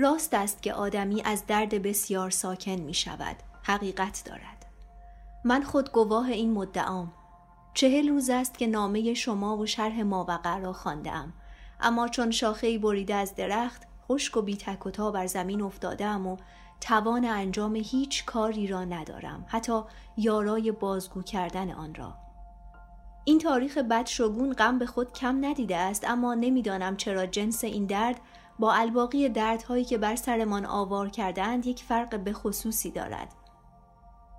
راست است که آدمی از درد بسیار ساکن می شود حقیقت دارد. من خود گواه این مدعام. چهل روز است که نامه شما و شرح ماوقع را خواندم. اما چون شاخه بریده از درخت خشک و بی تک و بر زمین افتادم و توان انجام هیچ کاری را ندارم حتی یارای بازگو کردن آن را. این تاریخ بد شگون غم به خود کم ندیده است اما نمی‌دانم چرا جنس این درد با الباقی دردهایی که بر سرمان آوار کردند یک فرق به خصوصی دارد.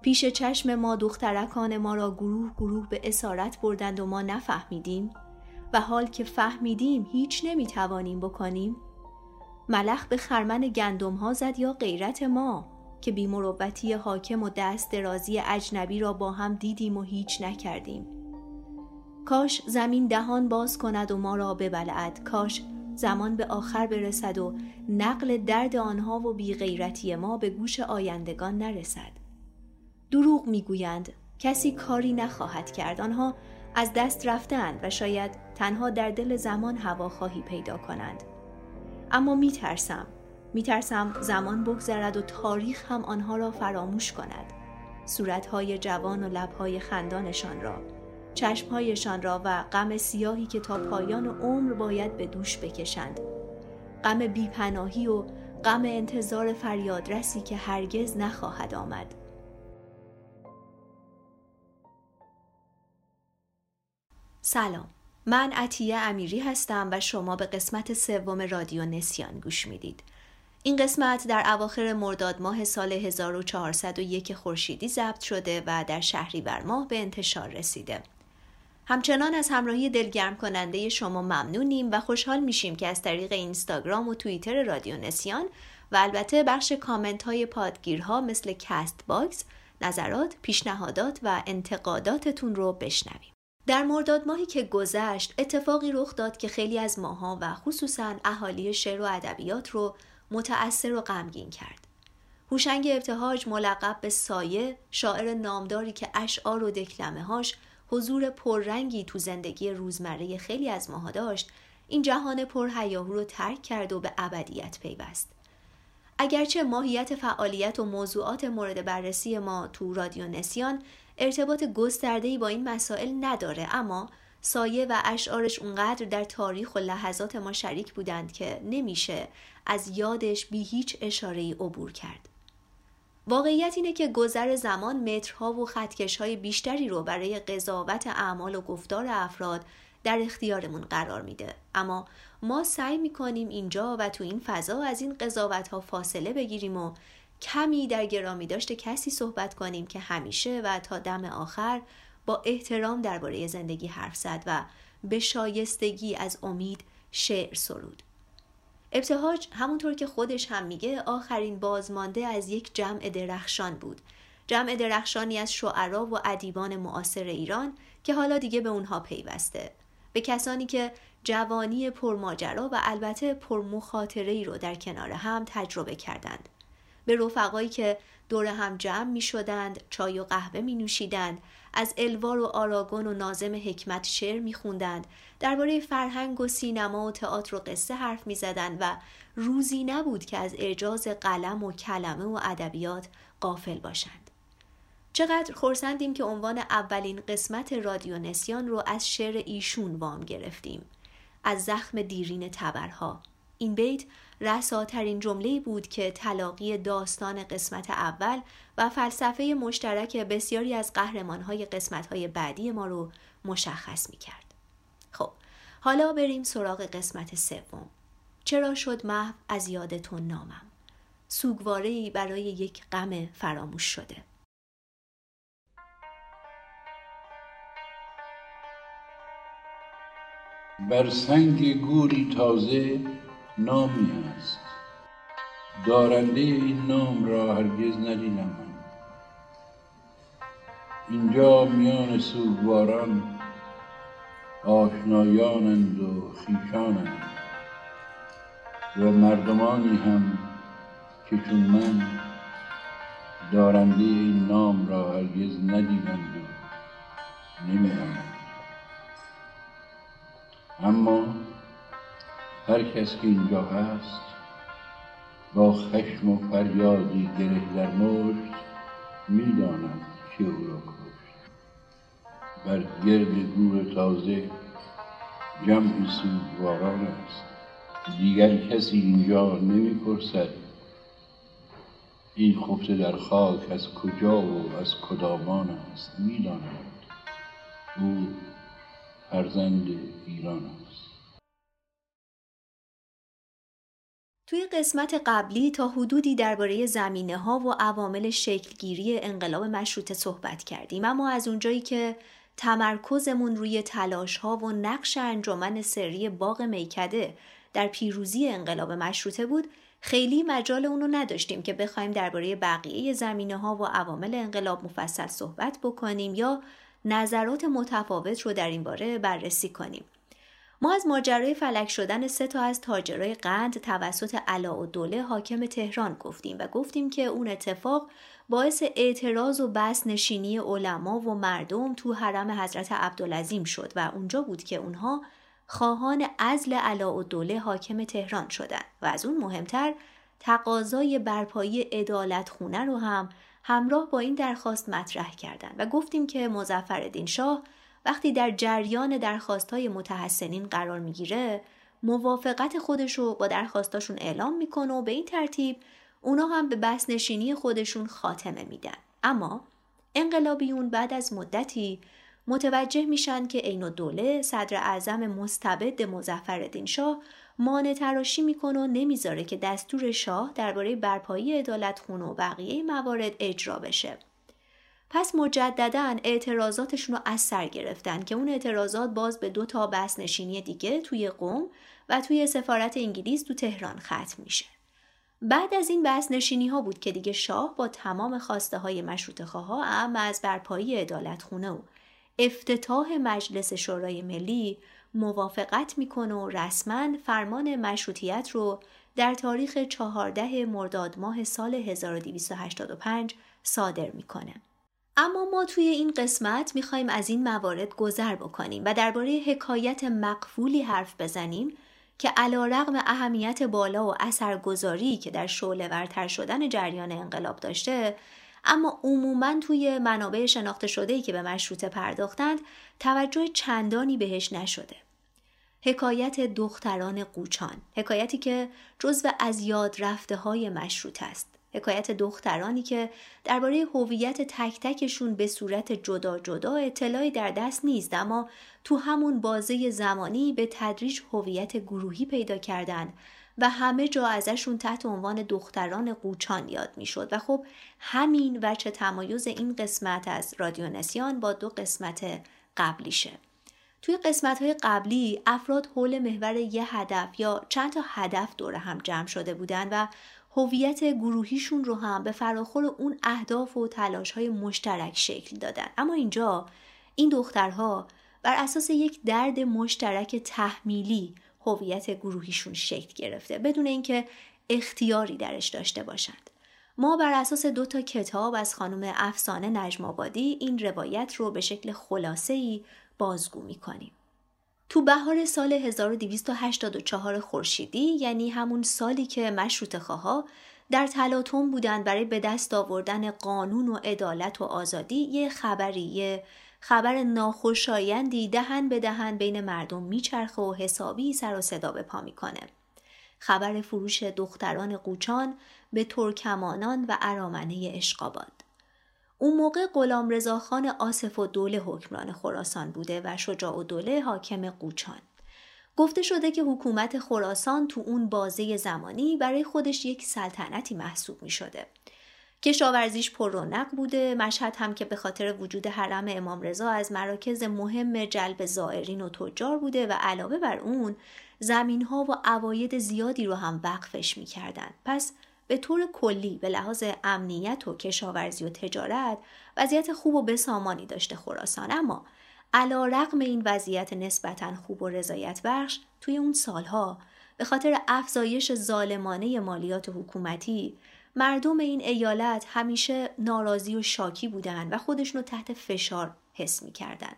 پیش چشم ما دخترکان ما را گروه گروه به اسارت بردند و ما نفهمیدیم و حال که فهمیدیم هیچ نمی‌توانیم بکنیم ملخ به خرمن گندم ها زد یا غیرت ما که بیمروبتی حاکم و دست درازی اجنبی را با هم دیدیم و هیچ نکردیم. کاش زمین دهان باز کند و ما را ببلعد. کاش زمان به آخر برسد و نقل درد آنها و بیغیرتی ما به گوش آیندگان نرسد. دروغ می‌گویند کسی کاری نخواهد کرد. آنها از دست رفتند و شاید تنها در دل زمان هواخواهی پیدا کنند. اما میترسم میترسم زمان بگذرد و تاریخ هم آنها را فراموش کند. صورتهای جوان و لبهای خندانشان را. چشمهایشان را و غم سیاهی که تا پایان عمر باید به دوش بکشند. غم بیپناهی و غم انتظار فریادرسی که هرگز نخواهد آمد. سلام. من عطیه امیری هستم و شما به قسمت سوم رادیو نسیان گوش می‌دید. این قسمت در اواخر مرداد ماه سال 1401 خورشیدی ضبط شده و در شهریور ماه به انتشار رسیده. همچنان از همراهی دلگرم کننده شما ممنونیم و خوشحال میشیم که از طریق اینستاگرام و توییتر رادیو نسیان و البته بخش کامنت های پادگیرها مثل کست باکس نظرات، پیشنهادات و انتقاداتتون رو بشنویم. در مرداد ماهی که گذشت اتفاقی رخ داد که خیلی از ماها و خصوصا اهالی شعر و ادبیات رو متأثر و غمگین کرد. هوشنگ ابتهاج ملقب به سایه شاعر نامداری که اشعار و دکلمه هاش حضور پررنگی تو زندگی روزمره خیلی از ماها داشت این جهان پر هیاهو رو ترک کرد و به ابدیت پیوست اگرچه ماهیت فعالیت و موضوعات مورد بررسی ما تو رادیو نسیان ارتباط گسترده‌ای با این مسائل نداره اما سایه و اشعارش اونقدر در تاریخ و لحظات ما شریک بودند که نمیشه از یادش بی هیچ اشاره‌ای عبور کرد. واقعیت اینه که گذر زمان مترها و خطکش های بیشتری رو برای قضاوت اعمال و گفتار افراد در اختیارمون قرار میده. اما ما سعی می‌کنیم اینجا و تو این فضا از این قضاوت ها فاصله بگیریم و کمی در گرامی داشته کسی صحبت کنیم که همیشه و تا دم آخر با احترام درباره زندگی حرف زد و به شایستگی از امید شعر سرود. ابتهاج همونطور که خودش هم میگه آخرین بازمانده از یک جمع درخشان بود. جمع درخشانی از شعرا و ادیبان معاصر ایران که حالا دیگه به اونها پیوسته. به کسانی که جوانی پرماجرا و البته پرمخاطره ای رو در کنار هم تجربه کردند. به رفقایی که دور هم جمع می شدند چای و قهوه می نوشیدند. از الوار و آراگون و نازم حکمت شعر می خوندند. درباره فرهنگ و سینما و تئاتر و قصه حرف می زدند و روزی نبود که از اعجاز قلم و کلمه و ادبیات قافل باشند. چقدر خورسندیم که عنوان اولین قسمت رادیو نسیان رو از شعر ایشون وام گرفتیم. از زخم دیرین تبرها. این بیت رساترین جمله بود که تلاقی داستان قسمت اول و فلسفه مشترک بسیاری از قهرمانهای قسمتهای بعدی ما رو مشخص می کرد. خب حالا بریم سراغ قسمت سوم. چرا شد محو از یادتون نامم؟ سوگوارهی برای یک غم فراموش شده. بر سنگ گوری تازه نامی است. دارنده این نام را هرگز ندیدم. اینجا میان سوگواران آشنایانند و خیشانند و مردمانی هم که چون من دارنده این نام را هرگز ندیدند و نمی‌دانند اما هر کس که اینجا هست با خشم و فریادی گره در مشت می‌داند که او را کشت. بر گرد گور تازه جمعی سوگواران است. دیگر کسی اینجا نمی‌پرسد این خفته در خاک از کجا و از کدامان است. می‌داند. او فرزند ایران توی قسمت قبلی تا حدودی درباره زمینه ها و عوامل شکلگیری انقلاب مشروطه صحبت کردیم اما از اونجایی که تمرکزمون روی تلاش ها و نقش انجمن سری باغ میکده در پیروزی انقلاب مشروطه بود خیلی مجال اونو نداشتیم که بخوایم درباره بقیه زمینه ها و عوامل انقلاب مفصل صحبت بکنیم یا نظرات متفاوت رو در این باره بررسی کنیم. ما از ماجرای فلک شدن سه تا از تاجرای قند توسط علا و دوله حاکم تهران گفتیم و گفتیم که اون اتفاق باعث اعتراض و بس نشینی علما و مردم تو حرم حضرت عبدالعظیم شد و اونجا بود که اونها خواهان و دوله حاکم تهران شدند و از اون مهمتر تقاضای برپایی ادالت خونه رو هم همراه با این درخواست مطرح کردند و گفتیم که مزفر شاه وقتی در جریان درخواستهای متحسنین قرار می‌گیره موافقت خودش رو با درخواستاشون اعلام می‌کنه و به این ترتیب اونا هم به بس نشینی خودشون خاتمه میدن اما انقلابیون بعد از مدتی متوجه میشن که عین دوله صدر اعظم مستبد مزفر شاه مانع تراشی می‌کنه و نمی‌ذاره که دستور شاه درباره برپایی عدالت خون و بقیه موارد اجرا بشه. پس مجددا اعتراضاتشون رو از سر گرفتن که اون اعتراضات باز به دو تا بس نشینی دیگه توی قوم و توی سفارت انگلیس تو تهران ختم میشه. بعد از این بحث نشینی ها بود که دیگه شاه با تمام خواسته های مشروط خواه اما از برپایی عدالت خونه و افتتاح مجلس شورای ملی موافقت می‌کنه و رسما فرمان مشروطیت رو در تاریخ 14 مرداد ماه سال 1285 صادر می‌کنه. اما ما توی این قسمت می‌خوایم از این موارد گذر بکنیم و درباره حکایت مقفولی حرف بزنیم که علا رغم اهمیت بالا و اثرگذاری که در شعله ورتر شدن جریان انقلاب داشته اما عموما توی منابع شناخته شده که به مشروطه پرداختند توجه چندانی بهش نشده. حکایت دختران قوچان حکایتی که جزو از یاد رفته های مشروط است حکایت دخترانی که درباره هویت تک تکشون به صورت جدا جدا اطلاعی در دست نیست اما تو همون بازه زمانی به تدریج هویت گروهی پیدا کردند و همه جا ازشون تحت عنوان دختران قوچان یاد می‌شد. و خب همین وجه تمایز این قسمت از رادیو نسیان با دو قسمت قبلیشه. توی قسمت های قبلی افراد حول محور یه هدف یا چند تا هدف دور هم جمع شده بودن و هویت گروهیشون رو هم به فراخور اون اهداف و تلاش های مشترک شکل دادن اما اینجا این دخترها بر اساس یک درد مشترک تحمیلی هویت گروهیشون شکل گرفته بدون اینکه اختیاری درش داشته باشند ما بر اساس دو تا کتاب از خانم افسانه نجم این روایت رو به شکل خلاصه ای بازگو می کنیم. تو بهار سال 1284 خورشیدی یعنی همون سالی که مشروط خواه در تلاطم بودن برای به دست آوردن قانون و عدالت و آزادی یه خبری یه خبر ناخوشایندی دهن به دهن بین مردم میچرخه و حسابی سر و صدا به پا می‌کنه. خبر فروش دختران قوچان به ترکمانان و ارامنه اشقاباد. اون موقع غلام رضاخان آصف و دوله حکمران خراسان بوده و شجاع و دوله حاکم قوچان. گفته شده که حکومت خراسان تو اون بازه زمانی برای خودش یک سلطنتی محسوب می شده. کشاورزیش پر رونق بوده مشهد هم که به خاطر وجود حرم امام رضا از مراکز مهم جلب زائرین و تجار بوده و علاوه بر اون زمین ها و عواید زیادی رو هم وقفش می‌کردن پس به طور کلی به لحاظ امنیت و کشاورزی و تجارت وضعیت خوب و بسامانی داشته خراسان اما علا رقم این وضعیت نسبتا خوب و رضایت بخش توی اون سالها به خاطر افزایش ظالمانه مالیات حکومتی مردم این ایالت همیشه ناراضی و شاکی بودن و خودشون رو تحت فشار حس می کردن.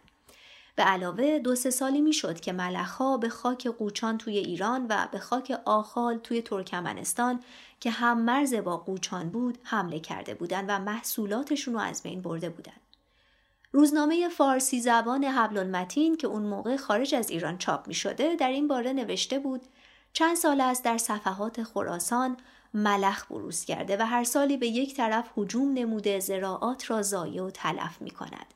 به علاوه دو سه سالی می‌شد که ملخها به خاک قوچان توی ایران و به خاک آخال توی ترکمنستان که هم مرز با قوچان بود حمله کرده بودند و محصولاتشون رو از بین برده بودند. روزنامه فارسی زبان حبل المتین که اون موقع خارج از ایران چاپ می شده در این باره نوشته بود چند سال است در صفحات خراسان ملخ بروز کرده و هر سالی به یک طرف هجوم نموده زراعات را ضایع و تلف می کند.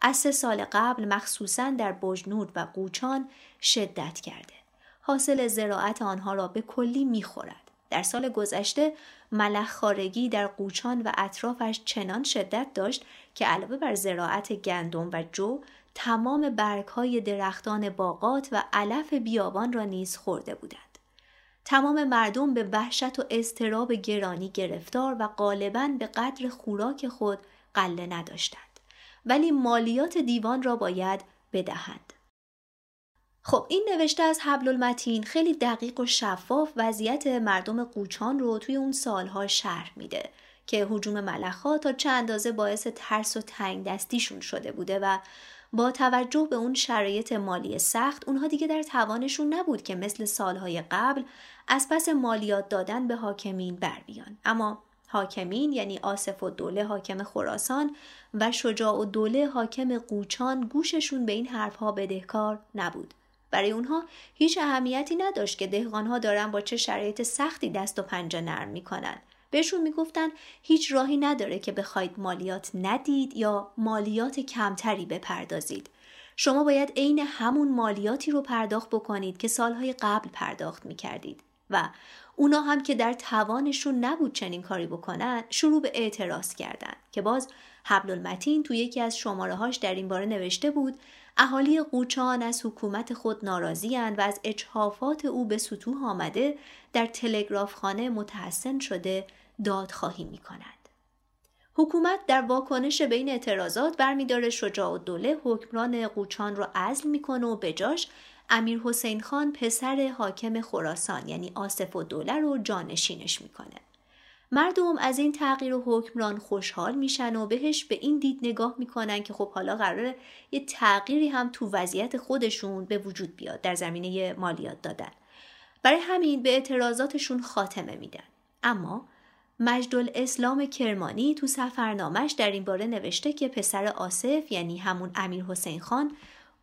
از سه سال قبل مخصوصا در بجنود و قوچان شدت کرده. حاصل زراعت آنها را به کلی می خورد. در سال گذشته ملخ خارگی در قوچان و اطرافش چنان شدت داشت که علاوه بر زراعت گندم و جو تمام برگهای درختان باغات و علف بیابان را نیز خورده بودند. تمام مردم به وحشت و اضطراب گرانی گرفتار و غالبا به قدر خوراک خود قله نداشتند. ولی مالیات دیوان را باید بدهند. خب این نوشته از حبل المتین خیلی دقیق و شفاف وضعیت مردم قوچان رو توی اون سالها شرح میده که حجوم ملخا تا چه اندازه باعث ترس و تنگ دستیشون شده بوده و با توجه به اون شرایط مالی سخت اونها دیگه در توانشون نبود که مثل سالهای قبل از پس مالیات دادن به حاکمین بر بیان اما حاکمین یعنی آصف و دوله حاکم خراسان و شجاع و دوله حاکم قوچان گوششون به این حرفها بدهکار نبود. برای اونها هیچ اهمیتی نداشت که دهقانها دارن با چه شرایط سختی دست و پنجه نرم می‌کنن. بهشون می‌گفتن هیچ راهی نداره که بخواید مالیات ندید یا مالیات کمتری بپردازید. شما باید عین همون مالیاتی رو پرداخت بکنید که سالهای قبل پرداخت می‌کردید. و اونا هم که در توانشون نبود چنین کاری بکنن شروع به اعتراض کردن که باز حبل المتین تو یکی از شماره هاش در این باره نوشته بود اهالی قوچان از حکومت خود ناراضی و از اجحافات او به سطوح آمده در تلگراف خانه متحسن شده دادخواهی می کند. حکومت در واکنش به این اعتراضات برمیداره شجاع و دوله حکمران قوچان را عزل می‌کنه و بجاش امیر حسین خان پسر حاکم خراسان یعنی آصف و دوله رو جانشینش می‌کنه. مردم از این تغییر و حکمران خوشحال میشن و بهش به این دید نگاه می‌کنن که خب حالا قراره یه تغییری هم تو وضعیت خودشون به وجود بیاد در زمینه مالیات دادن. برای همین به اعتراضاتشون خاتمه میدن. اما مجدل اسلام کرمانی تو سفرنامش در این باره نوشته که پسر آصف یعنی همون امیر حسین خان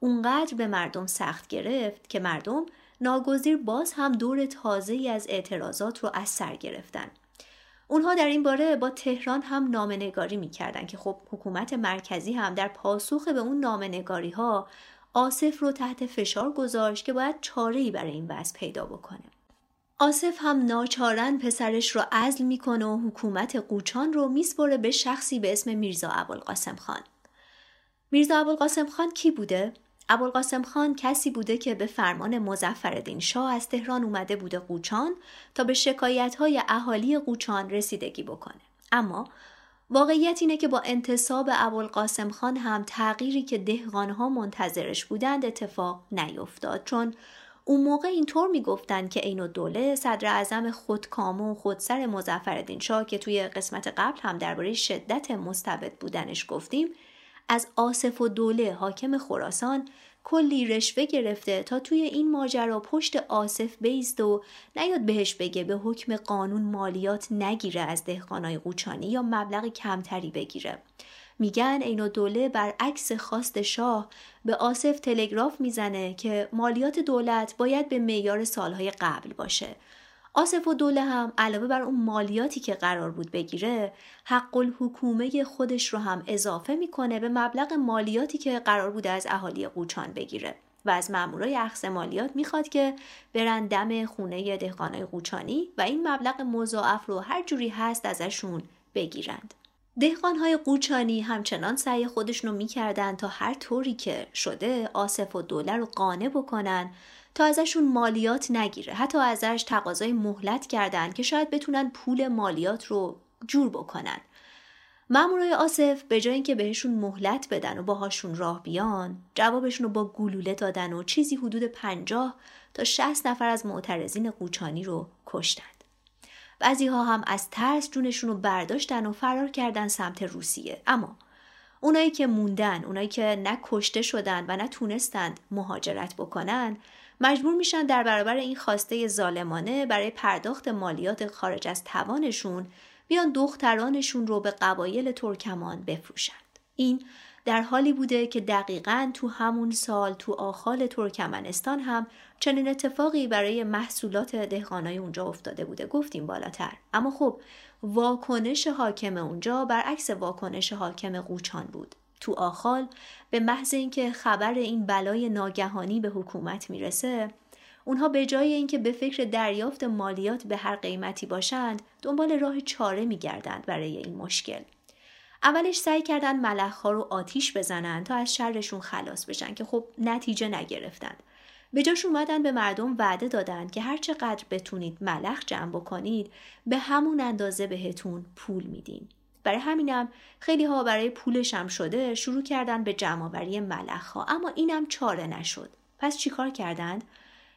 اونقدر به مردم سخت گرفت که مردم ناگزیر باز هم دور تازه ای از اعتراضات رو از سر گرفتن. اونها در این باره با تهران هم نامنگاری می‌کردن که خب حکومت مرکزی هم در پاسخ به اون نامنگاری ها آصف رو تحت فشار گذاشت که باید چاره ای برای این وضع پیدا بکنه. آصف هم ناچارن پسرش رو عزل می‌کنه و حکومت قوچان رو میسپره به شخصی به اسم میرزا ابوالقاسم خان. میرزا ابوالقاسم خان کی بوده؟ ابوالقاسم خان کسی بوده که به فرمان مزفردین شاه از تهران اومده بوده قوچان تا به شکایت های اهالی قوچان رسیدگی بکنه. اما واقعیت اینه که با انتصاب ابوالقاسم خان هم تغییری که دهقانها منتظرش بودند اتفاق نیفتاد چون اون موقع اینطور می‌گفتند که عین دوله صدر اعظم خودکامه و خودسر مزفردین شاه که توی قسمت قبل هم درباره شدت مستبد بودنش گفتیم از آصف و دوله حاکم خراسان کلی رشوه گرفته تا توی این ماجرا پشت آصف بیست و نیاد بهش بگه به حکم قانون مالیات نگیره از دهقانای قوچانی یا مبلغ کمتری بگیره. میگن عین دوله برعکس خواست شاه. به آصف تلگراف می‌زنه که مالیات دولت باید به معیار سالهای قبل باشه. آصف و دوله هم علاوه بر اون مالیاتی که قرار بود بگیره حق الحکومه خودش رو هم اضافه می‌کنه به مبلغ مالیاتی که قرار بود از اهالی قوچان بگیره و از مامورای اخذ مالیات می‌خواد که برن دم خونه دهقانای قوچانی و این مبلغ مضاعف رو هر جوری هست ازشون بگیرند. دهقانهای قوچانی همچنان سعی خودشونو می‌کردن تا هر طوری که شده آصف و دوله رو قانع بکنن تا ازشون مالیات نگیره. حتی ازش تقاضای مهلت کردن که شاید بتونن پول مالیات رو جور بکنن. مامورای آصف به جای اینکه بهشون مهلت بدن و باهاشون راه بیان جوابشون رو با گلوله دادن و چیزی حدود پنجاه تا 60 نفر از معترضین قوچانی رو کشتند بعضی ها هم از ترس جونشون رو برداشتن و فرار کردن سمت روسیه. اما اونایی که موندن اونایی که نه کشته شدن و نه تونستند مهاجرت بکنن مجبور میشن در برابر این خواسته ظالمانه برای پرداخت مالیات خارج از توانشون بیان دخترانشون رو به قبایل ترکمان بفروشند. این در حالی بوده که دقیقا تو همون سال تو آخال ترکمنستان هم چنین اتفاقی برای محصولات دهقانای اونجا افتاده بوده. گفتیم بالاتر. اما خب واکنش حاکم اونجا برعکس واکنش حاکم قوچان بود. تو آخال به محض اینکه خبر این بلای ناگهانی به حکومت می‌رسه اونها به جای اینکه به فکر دریافت مالیات به هر قیمتی باشند دنبال راه چاره میگردند برای این مشکل. اولش سعی کردن ملخ رو آتیش بزنن تا از شرشون خلاص بشن که خب نتیجه نگرفتند به جاش اومدن به مردم وعده دادند که هر چقدر بتونید ملخ جمع بکنید به همون اندازه بهتون پول میدیم برای همینم خیلی ها برای پولش هم شده شروع کردن به جمعآوری ملخ ها اما اینم چاره نشد. پس چیکار کردند؟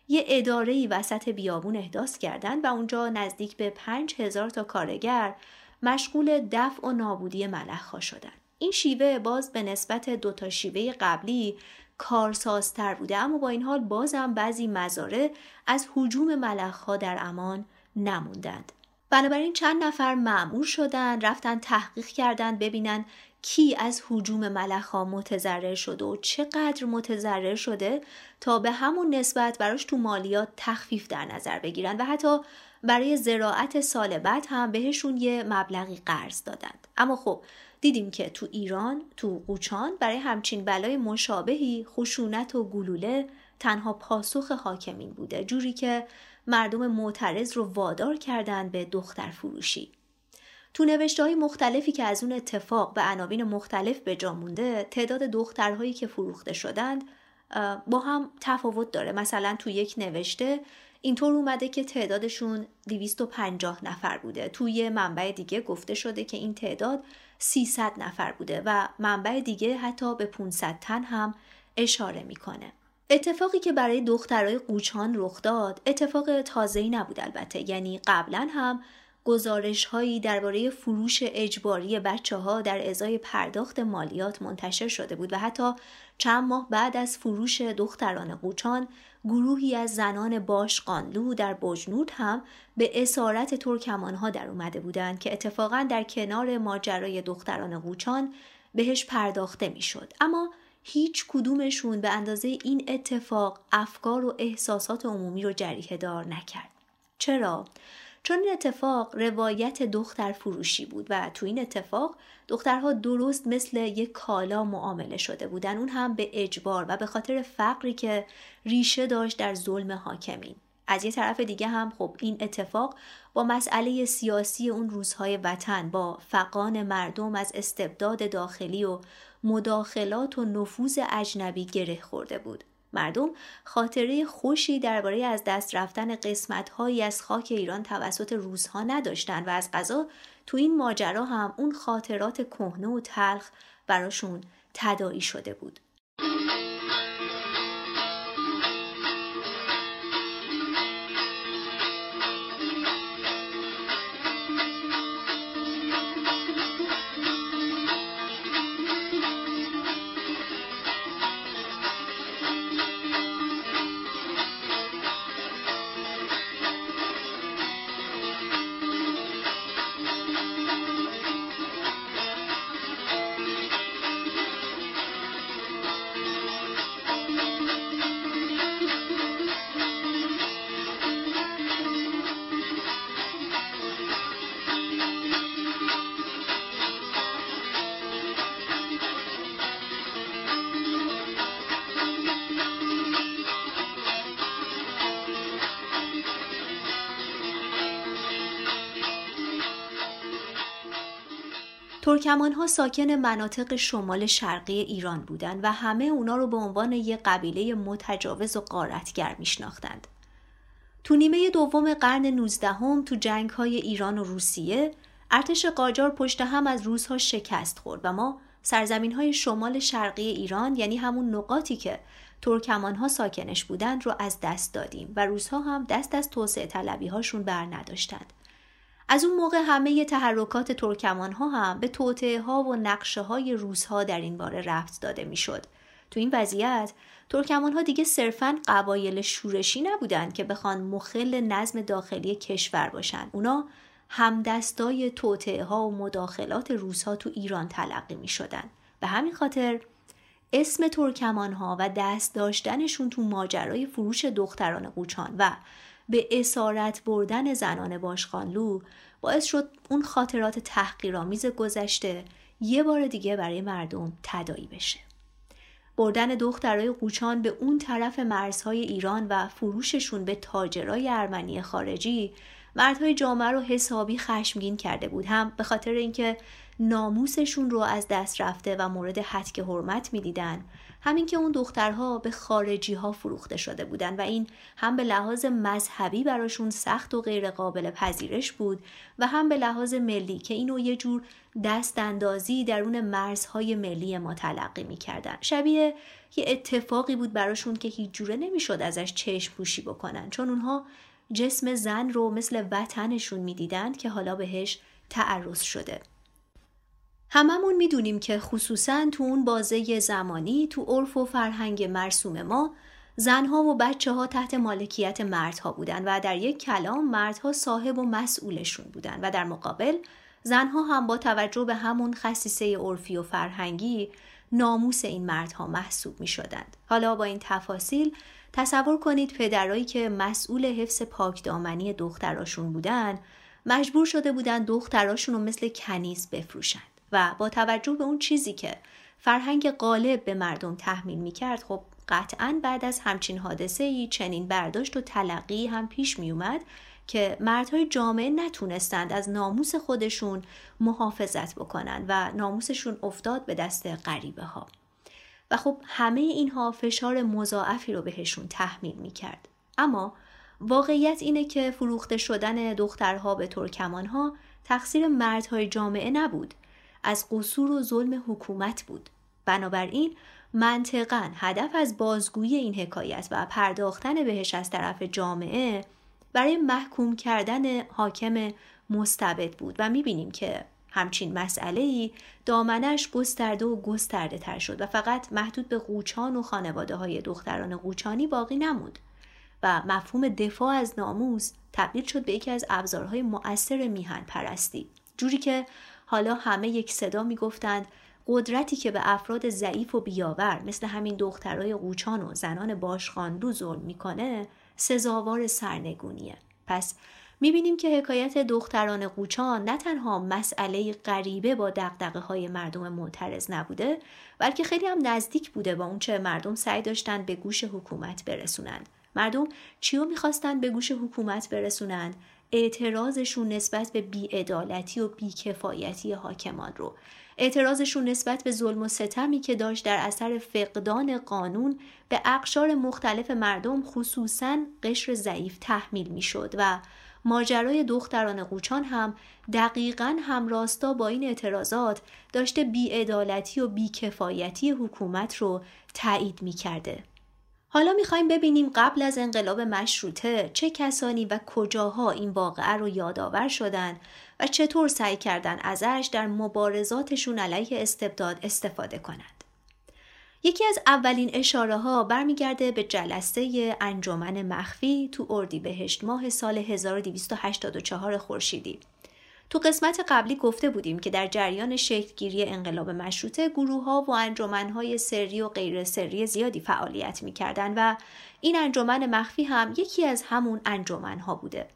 یه اداره وسط بیابون احداث کردند و اونجا نزدیک به پنج هزار تا کارگر مشغول دفع و نابودی ملخ ها شدن. این شیوه باز به نسبت دوتا شیوه قبلی کارسازتر بوده اما با این حال بازم بعضی مزاره از حجوم ملخ ها در امان نموندند. بنابراین چند نفر معمور شدن رفتن تحقیق کردند ببینن کی از حجوم ملخ ها متضرر شده و چقدر متضرر شده تا به همون نسبت براش تو مالیات تخفیف در نظر بگیرن و حتی برای زراعت سال بعد هم بهشون یه مبلغی قرض دادند. اما خب دیدیم که تو ایران تو قوچان برای همچین بلای مشابهی خشونت و گلوله تنها پاسخ حاکمین بوده. جوری که مردم معترض رو وادار کردند به دختر فروشی. تو نوشته های مختلفی که از اون اتفاق به عناوین مختلف به جا مونده تعداد دخترهایی که فروخته شدند با هم تفاوت داره. مثلا تو یک نوشته اینطور اومده که تعدادشون 250 نفر بوده. توی منبع دیگه گفته شده که این تعداد 300 نفر بوده و منبع دیگه حتی به 500 تن هم اشاره می‌کنه. اتفاقی که برای دخترای قوچان رخ داد اتفاق تازه‌ای نبود البته. یعنی قبلا هم گزارش هایی درباره فروش اجباری بچه ها در ازای پرداخت مالیات منتشر شده بود و حتی چند ماه بعد از فروش دختران قوچان گروهی از زنان باش قانلو در بجنود هم به اسارت ترکمان ها در اومده بودند که اتفاقا در کنار ماجرای دختران قوچان بهش پرداخته می‌شد. اما هیچ کدومشون به اندازه این اتفاق افکار و احساسات عمومی رو جریه دار نکرد. چرا؟ چون این اتفاق روایت دختر فروشی بود و تو این اتفاق دخترها درست مثل یک کالا معامله شده بودن اون هم به اجبار و به خاطر فقری که ریشه داشت در ظلم حاکمین از یه طرف دیگه هم خب این اتفاق با مسئله سیاسی اون روزهای وطن با فقان مردم از استبداد داخلی و مداخلات و نفوذ اجنبی گره خورده بود. مردم خاطره خوشی درباره از دست رفتن قسمتهایی از خاک ایران توسط روزها نداشتند و از قضا تو این ماجرا هم اون خاطرات کهنه و تلخ براشون تدایی شده بود. ترکمان ها ساکن مناطق شمال شرقی ایران بودند و همه اونا رو به عنوان یک قبیله متجاوز و قارتگر میشناختند. تو نیمه دوم قرن 19 هم تو جنگ های ایران و روسیه ارتش قاجار پشت هم از روزها شکست خورد و ما سرزمین های شمال شرقی ایران یعنی همون نقاطی که ترکمان ها ساکنش بودند رو از دست دادیم و روزها هم دست از توسعه طلبی هاشون بر نداشتند. از اون موقع همه تحرکات ترکمان ها هم به توطعه ها و نقشه های روس ها در این باره رفت داده می‌شد. تو این وضعیت ترکمان ها دیگه صرفا قبایل شورشی نبودند که بخوان مخل نظم داخلی کشور باشن. اونا همدستای توطعه ها و مداخلات روس ها تو ایران تلقی می شدن. به همین خاطر اسم ترکمان ها و دست داشتنشون تو ماجرای فروش دختران قوچان و به اسارت بردن زنان باشخانلو باعث شد اون خاطرات تحقیرآمیز گذشته یه بار دیگه برای مردم تدایی بشه. بردن دخترای قوچان به اون طرف مرزهای ایران و فروششون به تاجرای ارمنی خارجی مردهای جامعه رو حسابی خشمگین کرده بود هم به خاطر اینکه ناموسشون رو از دست رفته و مورد حتک حرمت می‌دیدن همین که اون دخترها به خارجی ها فروخته شده بودن و این هم به لحاظ مذهبی براشون سخت و غیر قابل پذیرش بود و هم به لحاظ ملی که اینو یه جور دست اندازی درون مرزهای ملی ما تلقی می‌کردن. شبیه یه اتفاقی بود براشون که هیچ جوره نمی‌شد ازش چشم پوشی بکنن. چون اونها جسم زن رو مثل وطنشون می‌دیدند که حالا بهش تعرض شده. هممون می‌دونیم که خصوصا تو اون بازه زمانی تو عرف و فرهنگ مرسوم ما زنها و بچه ها تحت مالکیت مردها بودن و در یک کلام مردها صاحب و مسئولشون بودن و در مقابل زنها هم با توجه به همون خصیصه عرفی و فرهنگی ناموس این مردها محسوب می شدند. حالا با این تفاصیل تصور کنید پدرایی که مسئول حفظ پاکدامنی دختراشون بودن مجبور شده بودن دختراشون رو مثل کنیز بفروشند و با توجه به اون چیزی که فرهنگ غالب به مردم تحمیل می کرد خب قطعا بعد از همچین حادثه ای چنین برداشت و تلقی هم پیش می اومد که مردهای جامعه نتونستند از ناموس خودشون محافظت بکنن و ناموسشون افتاد به دست غریبه ها. و خب همه اینها فشار مضاعفی رو بهشون تحمیل می کرد. اما واقعیت اینه که فروخته شدن دخترها به ترکمانها تقصیر مردهای جامعه نبود. از قصور و ظلم حکومت بود. بنابراین منطقا هدف از بازگویی این حکایت و پرداختن بهش از طرف جامعه برای محکوم کردن حاکم مستبد بود و می‌بینیم که همچین مسئله ای دامنش گسترده و گسترده تر شد و فقط محدود به قوچان و خانواده های دختران قوچانی باقی نمود و مفهوم دفاع از ناموس تبدیل شد به یکی از ابزارهای مؤثر میهن پرستی جوری که حالا همه یک صدا می‌گفتند قدرتی که به افراد ضعیف و بیاور مثل همین دخترای قوچان و زنان باشخاندو ظلم می‌کنه سزاوار سرنگونیه. پس می‌بینیم که حکایت دختران قوچان نه تنها مسئله غریبه با دقدقه های مردم معترض نبوده بلکه خیلی هم نزدیک بوده با اونچه مردم سعی داشتند به گوش حکومت برسونند. مردم چیو می‌خواستند به گوش حکومت برسونند؟ اعتراضشون نسبت به بیعدالتی و بیکفایتی حاکمان رو اعتراضشون نسبت به ظلم و ستمی که داشت در اثر فقدان قانون به اقشار مختلف مردم خصوصا قشر ضعیف تحمیل می‌شد و ماجرای دختران قوچان هم دقیقا همراستا با این اعتراضات داشته بیعدالتی و بیکفایتی حکومت رو تایید می کرده. حالا می‌خوایم ببینیم قبل از انقلاب مشروطه چه کسانی و کجاها این واقعه رو یادآور شدن و چطور سعی کردن ازش در مبارزاتشون علیه استبداد استفاده کنند. یکی از اولین اشاره ها برمیگرده به جلسه انجمن مخفی تو اردیبهشت ماه سال 1284 خورشیدی. تو قسمت قبلی گفته بودیم که در جریان شکلگیری انقلاب مشروطه گروه ها و انجمن های سری و غیر سری زیادی فعالیت می‌کردن و این انجمن مخفی هم یکی از همون انجمن ها بوده.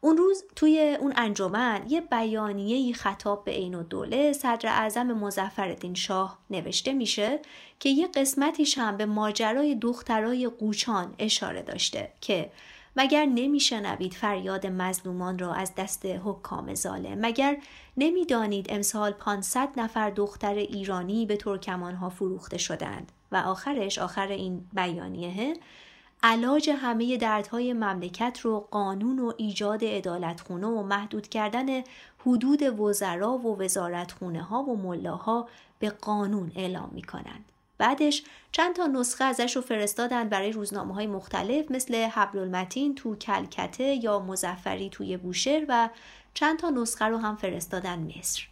اون روز توی اون انجمن یه بیانیه خطاب به عین دوله صدر اعظم مزفردین شاه نوشته میشه که یه قسمتیش هم به ماجرای دخترای قوچان اشاره داشته که مگر نمیشنوید فریاد مظلومان را از دست حکام ظالم مگر نمی‌دانید امسال 500 نفر دختر ایرانی به ترکمان ها فروخته شدند و آخرش آخر این بیانیه علاج همه دردهای مملکت رو قانون و ایجاد ادالتخونه و محدود کردن حدود وزرا و وزارتخونه ها و ملاها به قانون اعلام می کنند. بعدش چند تا نسخه ازش رو فرستادن برای روزنامه های مختلف مثل حبل المتین تو کلکته یا مزفری توی بوشهر و چند تا نسخه رو هم فرستادن مصر.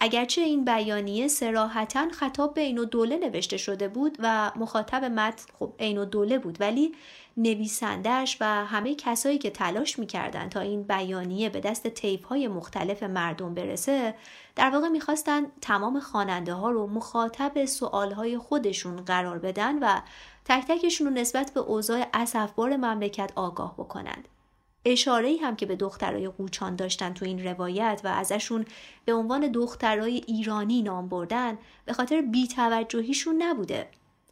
اگرچه این بیانیه سراحتا خطاب به و دوله نوشته شده بود و مخاطب متن خب و دوله بود ولی نویسندش و همه کسایی که تلاش می‌کردن تا این بیانیه به دست تیف های مختلف مردم برسه در واقع می‌خواستن تمام خواننده ها رو مخاطب سوال های خودشون قرار بدن و تک تکشون رو نسبت به اوضاع اسفبار مملکت آگاه بکنند. اشاره هم که به دخترای قوچان داشتن تو این روایت و ازشون به عنوان دخترای ایرانی نام بردن به خاطر بیتوجهیشون نبوده.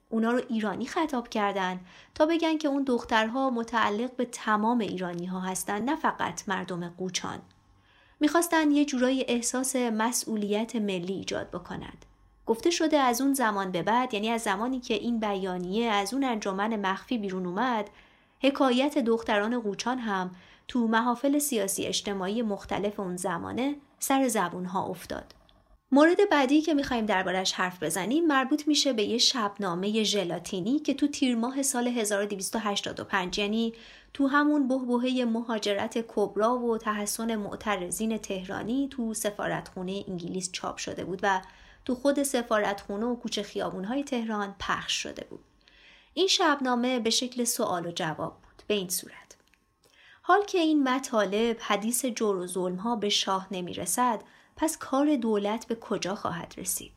اونا رو ایرانی خطاب کردن تا بگن که اون دخترها متعلق به تمام ایرانی ها هستن نه فقط مردم قوچان. می‌خواستن یه جورایی احساس مسئولیت ملی ایجاد بکنند. گفته شده از اون زمان به بعد یعنی از زمانی که این بیانیه از اون انجمن مخفی بیرون اومد حکایت دختران قوچان هم تو محافل سیاسی اجتماعی مختلف اون زمانه سر زبون ها افتاد. مورد بعدی که می‌خوایم دربارش حرف بزنیم مربوط میشه به یه شبنامه ژلاتینی که تو تیر ماه سال 1285 یعنی تو همون بهبهه مهاجرت کبرا و تحسن معترضین تهرانی تو سفارتخونه انگلیس چاپ شده بود و تو خود سفارتخونه و کوچه خیابونهای تهران پخش شده بود. این شبنامه به شکل سوال و جواب بود به این صورت. حال که این مطالب حدیث جور و ظلم ها به شاه نمی رسد پس کار دولت به کجا خواهد رسید؟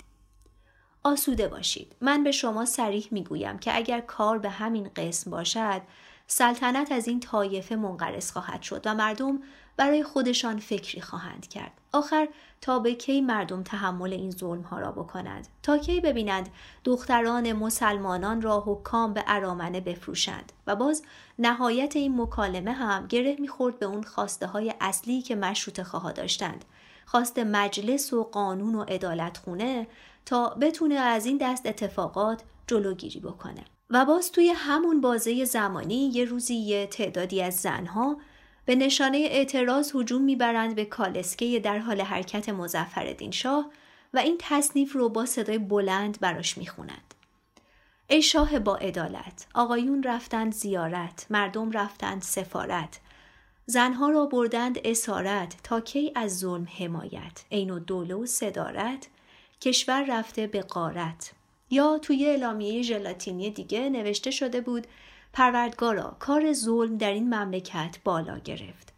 آسوده باشید. من به شما سریح می گویم که اگر کار به همین قسم باشد سلطنت از این طایفه منقرض خواهد شد و مردم برای خودشان فکری خواهند کرد. آخر تا به کی مردم تحمل این ظلم ها را بکنند تا کی ببینند دختران مسلمانان را حکام به ارامنه بفروشند و باز نهایت این مکالمه هم گره می‌خورد به اون خواسته های اصلی که مشروط خواه داشتند خواست مجلس و قانون و عدالت خونه تا بتونه از این دست اتفاقات جلوگیری بکنه و باز توی همون بازه زمانی یه روزی یه تعدادی از زنها به نشانه اعتراض هجوم می‌برند به کالسکه در حال حرکت مزفر شاه و این تصنیف رو با صدای بلند براش می‌خونند. ای شاه با عدالت آقایون رفتند زیارت مردم رفتند سفارت زنها را بردند اسارت تا کی از ظلم حمایت. عین و دوله و صدارت کشور رفته به قارت یا توی اعلامیه ژلاتینی دیگه نوشته شده بود پروردگارا کار ظلم در این مملکت بالا گرفت.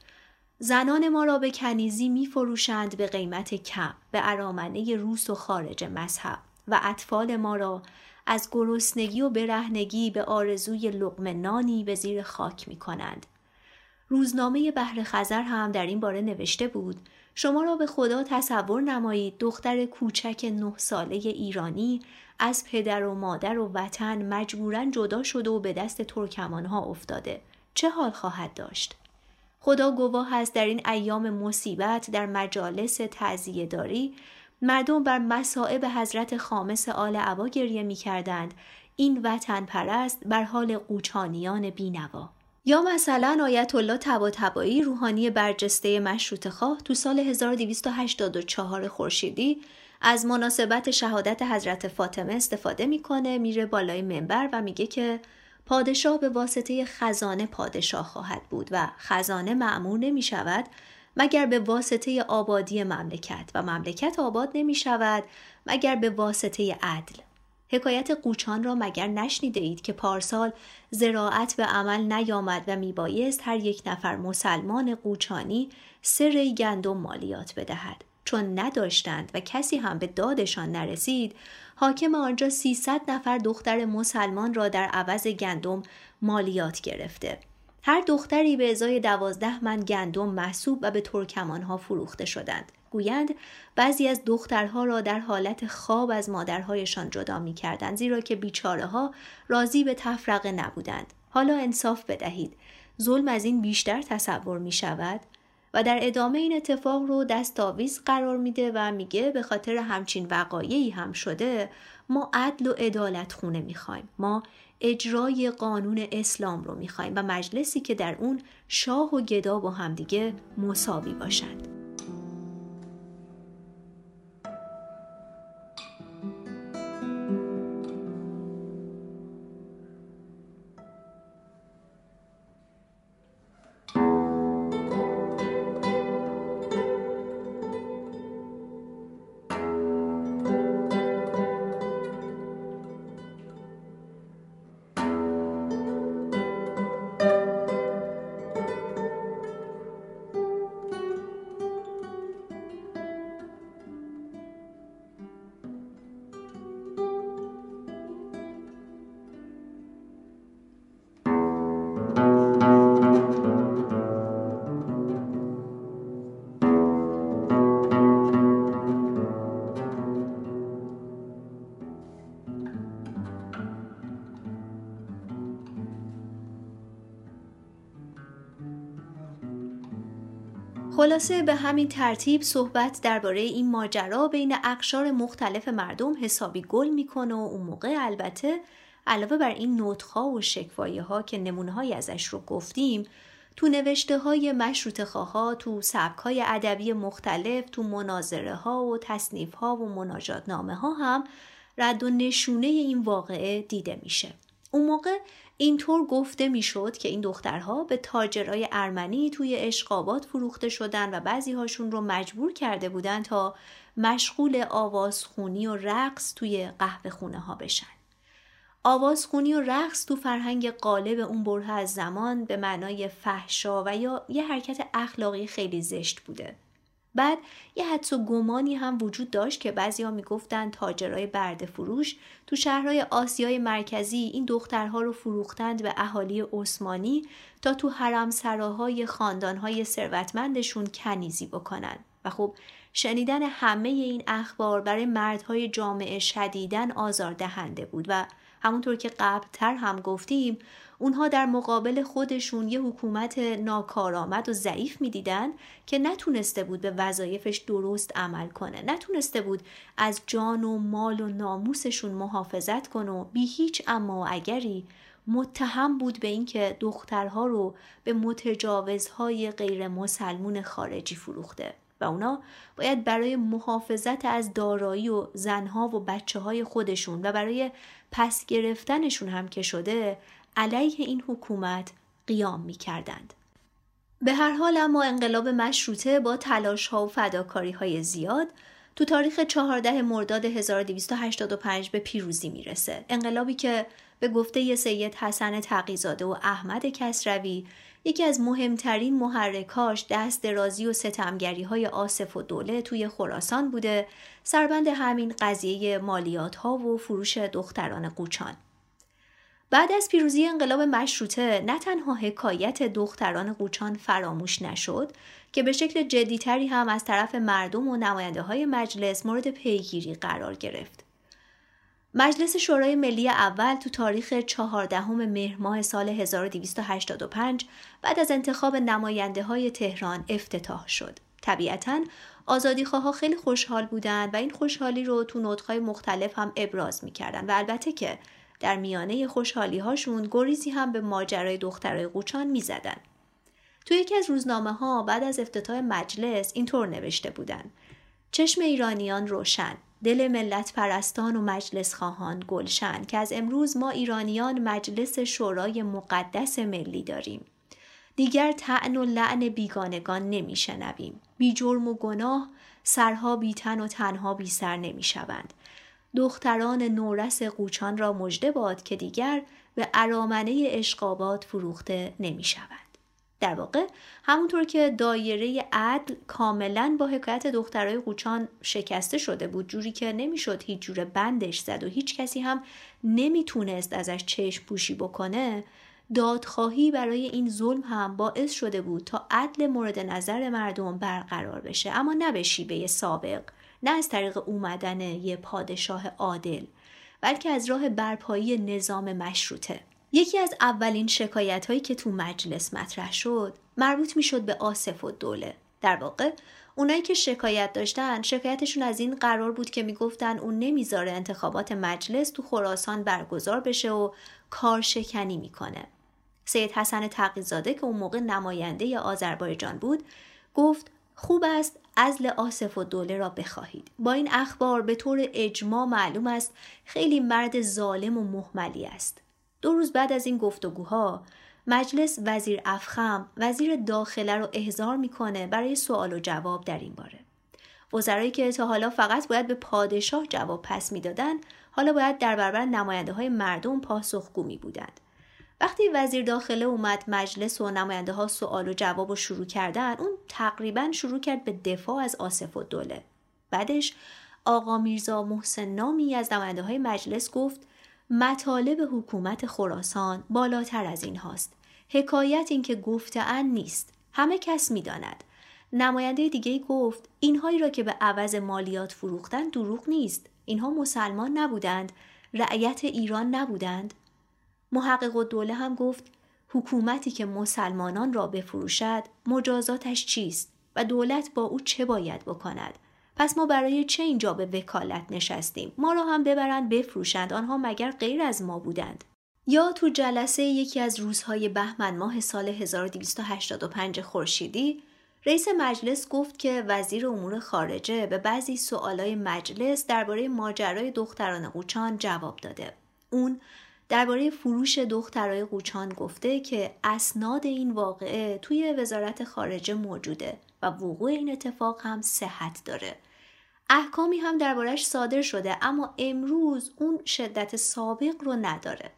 زنان ما را به کنیزی می فروشند به قیمت کم به ارامنه روس و خارج مذهب. و اطفال ما را از گرسنگی و برهنگی به آرزوی لقم نانی به زیر خاک می کنند. روزنامه بحر خزر هم در این باره نوشته بود. شما را به خدا تصور نمایید دختر کوچک نه ساله ایرانی از پدر و مادر و وطن مجبورا جدا شده و به دست ترکمان ها افتاده. چه حال خواهد داشت؟ خدا گواه است در این ایام مصیبت در مجالس تعذیه داری مردم بر مسائب حضرت خامس آل عبا گریه می کردند این وطن پرست بر حال قوچانیان بینوا. یا مثلا آیت الله تبایی روحانی برجسته مشروط خواه تو سال 1284 خورشیدی از مناسبت شهادت حضرت فاطمه استفاده می‌کنه میره بالای منبر و میگه که پادشاه به واسطه خزانه پادشاه خواهد بود و خزانه معمور نمی شود مگر به واسطه آبادی مملکت و مملکت آباد نمی شود مگر به واسطه عدل. حکایت قوچان را مگر نشنیده اید که پارسال زراعت به عمل نیامد و میبایست هر یک نفر مسلمان قوچانی سه ری گندم مالیات بدهد؟ چون نداشتند و کسی هم به دادشان نرسید حاکم آنجا 300 نفر دختر مسلمان را در عوض گندم مالیات گرفته. هر دختری به ازای دوازده من گندم محسوب و به ترکمانها فروخته شدند. گویند بعضی از دخترها را در حالت خواب از مادرهایشان جدا می کردند زیرا که بیچاره ها راضی به تفرقه نبودند. حالا انصاف بدهید. ظلم از این بیشتر تصور می شود و در ادامه این اتفاق رو دستاویز قرار میده و میگه به خاطر همچین وقایعی هم شده ما عدل و عدالت خونه می‌خوایم. ما اجرای قانون اسلام رو می‌خوایم و مجلسی که در اون شاه و گدا با همدیگه مساوی باشند. خلاصه به همین ترتیب صحبت درباره این ماجرا بین اقشار مختلف مردم حسابی گل می‌کنه و اون موقع البته علاوه بر این نوتخا و شکوایه ها که نمونه ازش رو گفتیم تو نوشته های مشروط خواها تو سبک های ادبی مختلف تو مناظره ها و تصنیف ها و مناجات نامه ها هم رد و نشونه این واقعه دیده میشه. اون موقع اینطور گفته می‌شد که این دخترها به تاجرای ارمنی توی اشقابات فروخته شدن و بعضی هاشون رو مجبور کرده بودن تا مشغول آوازخونی و رقص توی قهوه خونه ها بشن. آوازخونی و رقص تو فرهنگ قالب اون بره از زمان به معنای فحشا و یا یه حرکت اخلاقی خیلی زشت بوده. بعد یه حدس و گمانی هم وجود داشت که بعضی ها می‌گفتن تاجرای برده فروش تو شهرهای آسیای مرکزی این دخترها رو فروختند به اهالی عثمانی تا تو حرم سراهای خاندانهای ثروتمندشون کنیزی بکنن. و خب شنیدن همه این اخبار برای مردهای جامعه شدیدن آزار دهنده بود و همونطور که قبلتر هم گفتیم اونها در مقابل خودشون یه حکومت ناکارآمد و ضعیف می‌دیدن که نتونسته بود به وظایفش درست عمل کنه. نتونسته بود از جان و مال و ناموسشون محافظت کنه و بی هیچ اما و اگری متهم بود به اینکه دخترها رو به متجاوزهای غیر مسلمون خارجی فروخته و اونا باید برای محافظت از دارایی و زنها و بچه های خودشون و برای پس گرفتنشون هم که شده علیه این حکومت قیام می کردند. به هر حال اما انقلاب مشروطه با تلاش ها و فداکاری های زیاد تو تاریخ 14 مرداد 1285 به پیروزی می‌رسه. انقلابی که به گفته سید حسن تقیزاده و احمد کسروی یکی از مهمترین محرکاش دست درازی و ستمگری های آصف و دوله توی خراسان بوده سربند همین قضیه مالیات ها و فروش دختران قوچان. بعد از پیروزی انقلاب مشروطه نه تنها حکایت دختران قوچان فراموش نشد که به شکل جدیتری هم از طرف مردم و نماینده های مجلس مورد پیگیری قرار گرفت. مجلس شورای ملی اول تو تاریخ 14 مهر ماه سال 1285 بعد از انتخاب نماینده های تهران افتتاح شد. طبیعتا آزادیخواها خیلی خوشحال بودند و این خوشحالی رو تو نوتهای مختلف هم ابراز می‌کردن و البته که در میانه خوشحالی هاشون گریزی هم به ماجرای دخترای قوچان می‌زدن. تو یکی از روزنامه ها بعد از افتتاح مجلس اینطور نوشته بودن چشم ایرانیان روشن دل ملت پرستان و مجلس خواهان گلشن که از امروز ما ایرانیان مجلس شورای مقدس ملی داریم دیگر تعن و لعن بیگانگان نمیشنویم بی جرم و گناه سرها بی تن و تنها بی سر نمی شوند. دختران نورس قوچان را مژده باد که دیگر به ارامنه اشقابات فروخته نمی شود. در واقع همونطور که دایره عدل کاملا با حکایت دخترای قوچان شکسته شده بود جوری که نمی‌شد هیچ جور بندش زد و هیچ کسی هم نمی‌تونست ازش چشم پوشی بکنه دادخواهی برای این ظلم هم باعث شده بود تا عدل مورد نظر مردم برقرار بشه اما نه به شیبه سابق نه از طریق اومدن یه پادشاه عادل بلکه از راه برپایی نظام مشروطه. یکی از اولین شکایت هایی که تو مجلس مطرح شد مربوط می شد به آصف و دوله. در واقع اونایی که شکایت داشتن شکایتشون از این قرار بود که می‌گفتن اون نمی‌ذاره انتخابات مجلس تو خراسان برگزار بشه و کارشکنی می‌کنه. سید حسن تقیزاده که اون موقع نماینده آذربایجان بود گفت خوب است ازل آصف و دوله را بخواهید. با این اخبار به طور اجماع معلوم است خیلی مرد ظالم و محملی است. دو روز بعد از این گفتگوها مجلس وزیر افخم وزیر داخله رو احضار می‌کنه برای سوال و جواب در این باره. وزرایی که تا حالا فقط باید به پادشاه جواب پس می‌دادند حالا باید در برابر نماینده های مردم پاسخگو می بودند. وقتی وزیر داخله اومد مجلس و نماینده ها سوال و جواب رو شروع کردن اون تقریبا شروع کرد به دفاع از آصف و دوله بعدش آقا میرزا محسن نامی از نماینده های مجلس گفت مطالب حکومت خراسان بالاتر از این هاست. حکایت این که گفتهاند نیست. همه کس می‌داند. نماینده دیگه گفت اینهایی را که به عوض مالیات فروختن دروغ نیست. اینها مسلمان نبودند رعیت ایران نبودند. محقق و هم گفت حکومتی که مسلمانان را بفروشد مجازاتش چیست و دولت با او چه باید بکند؟ پس ما برای چه اینجا به وکالت نشستیم؟ ما را هم ببرند بفروشند آنها مگر غیر از ما بودند؟ یا تو جلسه یکی از روزهای بهمن ماه سال 1285 خورشیدی رئیس مجلس گفت که وزیر امور خارجه به بعضی سوالای مجلس درباره ماجرای دختران قوچان جواب داده. اون درباره فروش دخترای قوچان گفته که اسناد این واقعه توی وزارت خارجه موجوده و وقوع این اتفاق هم صحت داره. احکامی هم دربارش صادر شده اما امروز اون شدت سابق رو نداره.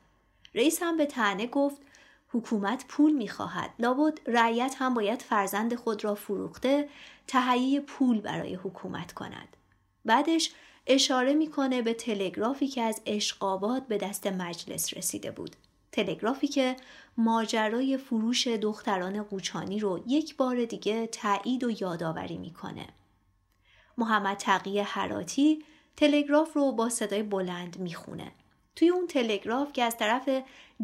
رئیس هم به تنه گفت حکومت پول می‌خواهد لابد رعیت هم باید فرزند خود را فروخته تهیه پول برای حکومت کند بعدش اشاره می‌کنه به تلگرافی که از اشقابات به دست مجلس رسیده بود. تلگرافی که ماجرای فروش دختران قوچانی رو یک بار دیگه تایید و یادآوری می‌کنه. محمد تقی حراتی تلگراف رو با صدای بلند می‌خونه. توی اون تلگراف که از طرف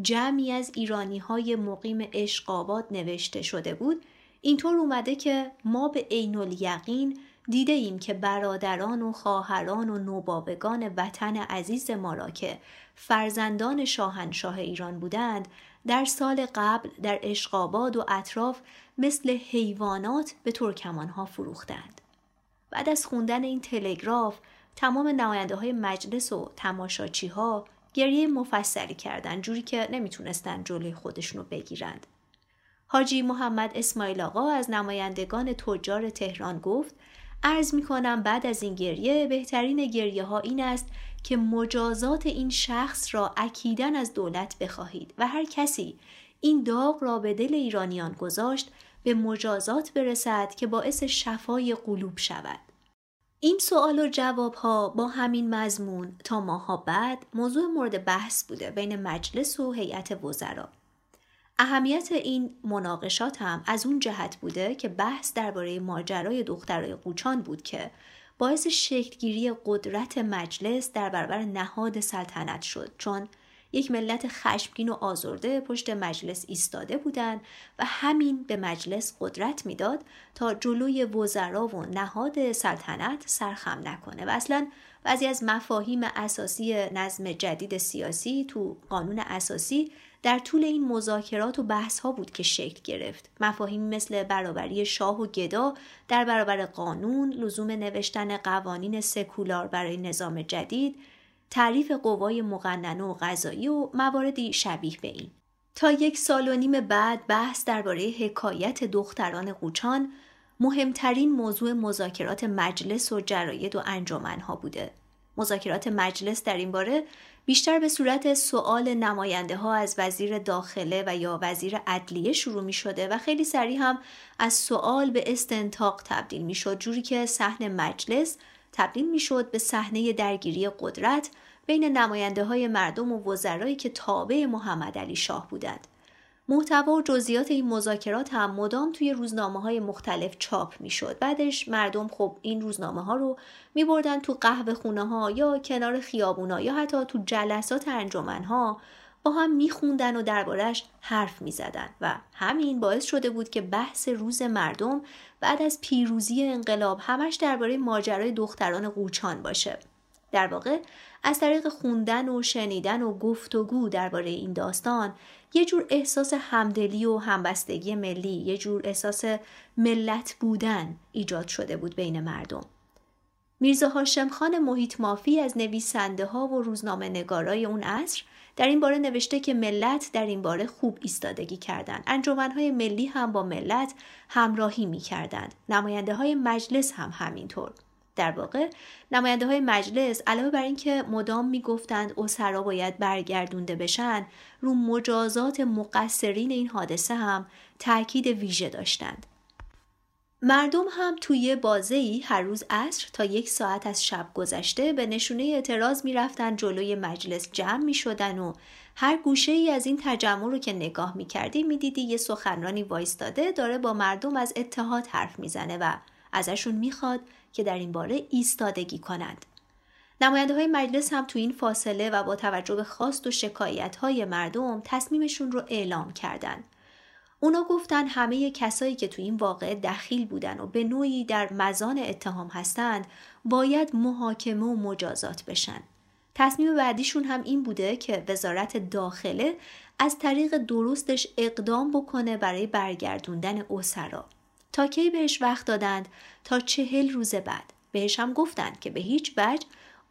جمعی از ایرانی های مقیم اشقابات نوشته شده بود اینطور اومده که ما به عین الیقین دیده ایم که برادران و خواهران و نوبابگان وطن عزیز ما را که فرزندان شاهنشاه ایران بودند در سال قبل در اشقاباد و اطراف مثل حیوانات به ترکمان ها فروختند. بعد از خوندن این تلگراف تمام نماینده های مجلس و تماشاچی ها گریه مفصلی کردن جوری که نمی‌تونستن جلوی خودشونو بگیرند. حاجی محمد اسماعیل آقا از نمایندگان تجار تهران گفت عرض می کنم بعد از این گریه بهترین گریه ها این است که مجازات این شخص را اکیدن از دولت بخواهید و هر کسی این داغ را به دل ایرانیان گذاشت به مجازات برسد که باعث شفای قلوب شود. این سوال و جواب ها با همین مضمون تا ماها بعد موضوع مورد بحث بوده بین مجلس و هیئت وزرا. اهمیت این مناقشات هم از اون جهت بوده که بحث درباره ماجرای دخترای قوچان بود که باعث شکلگیری قدرت مجلس در برابر نهاد سلطنت شد. چون یک ملت خشمگین و آزرده پشت مجلس ایستاده بودند و همین به مجلس قدرت می‌داد تا جلوی وزرا و نهاد سلطنت سرخم نکنه. و اصلا بعضی از مفاهیم اساسی نظم جدید سیاسی تو قانون اساسی در طول این مذاکرات و بحث ها بود که شکل گرفت مفاهیم مثل برابری شاه و گدا در برابر قانون لزوم نوشتن قوانین سکولار برای نظام جدید تعریف قوای مقننه و غذایی و مواردی شبیه به این. تا یک سال و نیم بعد بحث درباره حکایت دختران قوچان مهمترین موضوع مذاکرات مجلس و جراید و انجمنها بوده. مذاکرات مجلس در این باره بیشتر به صورت سوال نماینده ها از وزیر داخله و یا وزیر عدلیه شروع می شده و خیلی سریع هم از سوال به استنتاق تبدیل می شد جوری که صحن مجلس تبدیل می شد به صحنه درگیری قدرت بین نماینده های مردم و وزرایی که تابع محمد علی شاه بودند. محتوا و جزئیات این مذاکرات هم مدام توی روزنامه های مختلف چاپ می شد. بعدش مردم خب این روزنامه ها رو می بردن تو قهوه خونه ها یا کنار خیابونا یا حتی تو جلسات انجمن ها با هم میخوندن و دربارش حرف می‌زدن و همین باعث شده بود که بحث روز مردم بعد از پیروزی انقلاب همش درباره ماجرای دختران قوچان باشه در واقع از طریق خوندن و شنیدن و گفتگو درباره این داستان یه جور احساس همدلی و همبستگی ملی یه جور احساس ملت بودن ایجاد شده بود بین مردم میرزا هاشم خان محیط مافی از نویسنده ها و روزنامه نگارای اون عصر در این باره نوشته که ملت در این باره خوب ایستادگی کردند. انجمنهای ملی هم با ملت همراهی می کردند. نماینده های مجلس هم همینطور. در واقع. نماینده های مجلس علاوه بر اینکه مدام می‌گفتند اسرا باید برگردونده بشن رو مجازات مقصرین این حادثه هم تاکید ویژه داشتند. مردم هم توی بازه ای هر روز عصر تا یک ساعت از شب گذشته به نشونه اعتراض می‌رفتن جلوی مجلس جمع می شدن و هر گوشه ای از این تجمع رو که نگاه می کردی می دیدی یه سخنرانی وایستاده داره با مردم از اتحاد حرف می‌زنه و ازشون می‌خواد که در این باره ایستادگی کنند. نماینده های مجلس هم تو این فاصله و با توجه به خواست و شکایت های مردم تصمیمشون رو اعلام کردند. اونا گفتن همه کسایی که تو این واقعه دخیل بودن و به نوعی در مزان اتهام هستند باید محاکمه و مجازات بشن. تصمیم بعدیشون هم این بوده که وزارت داخله از طریق درستش اقدام بکنه برای برگردوندن اسرا. تا کی بهش وقت دادند؟ تا چهل روز بعد. بهش هم گفتند که به هیچ وجه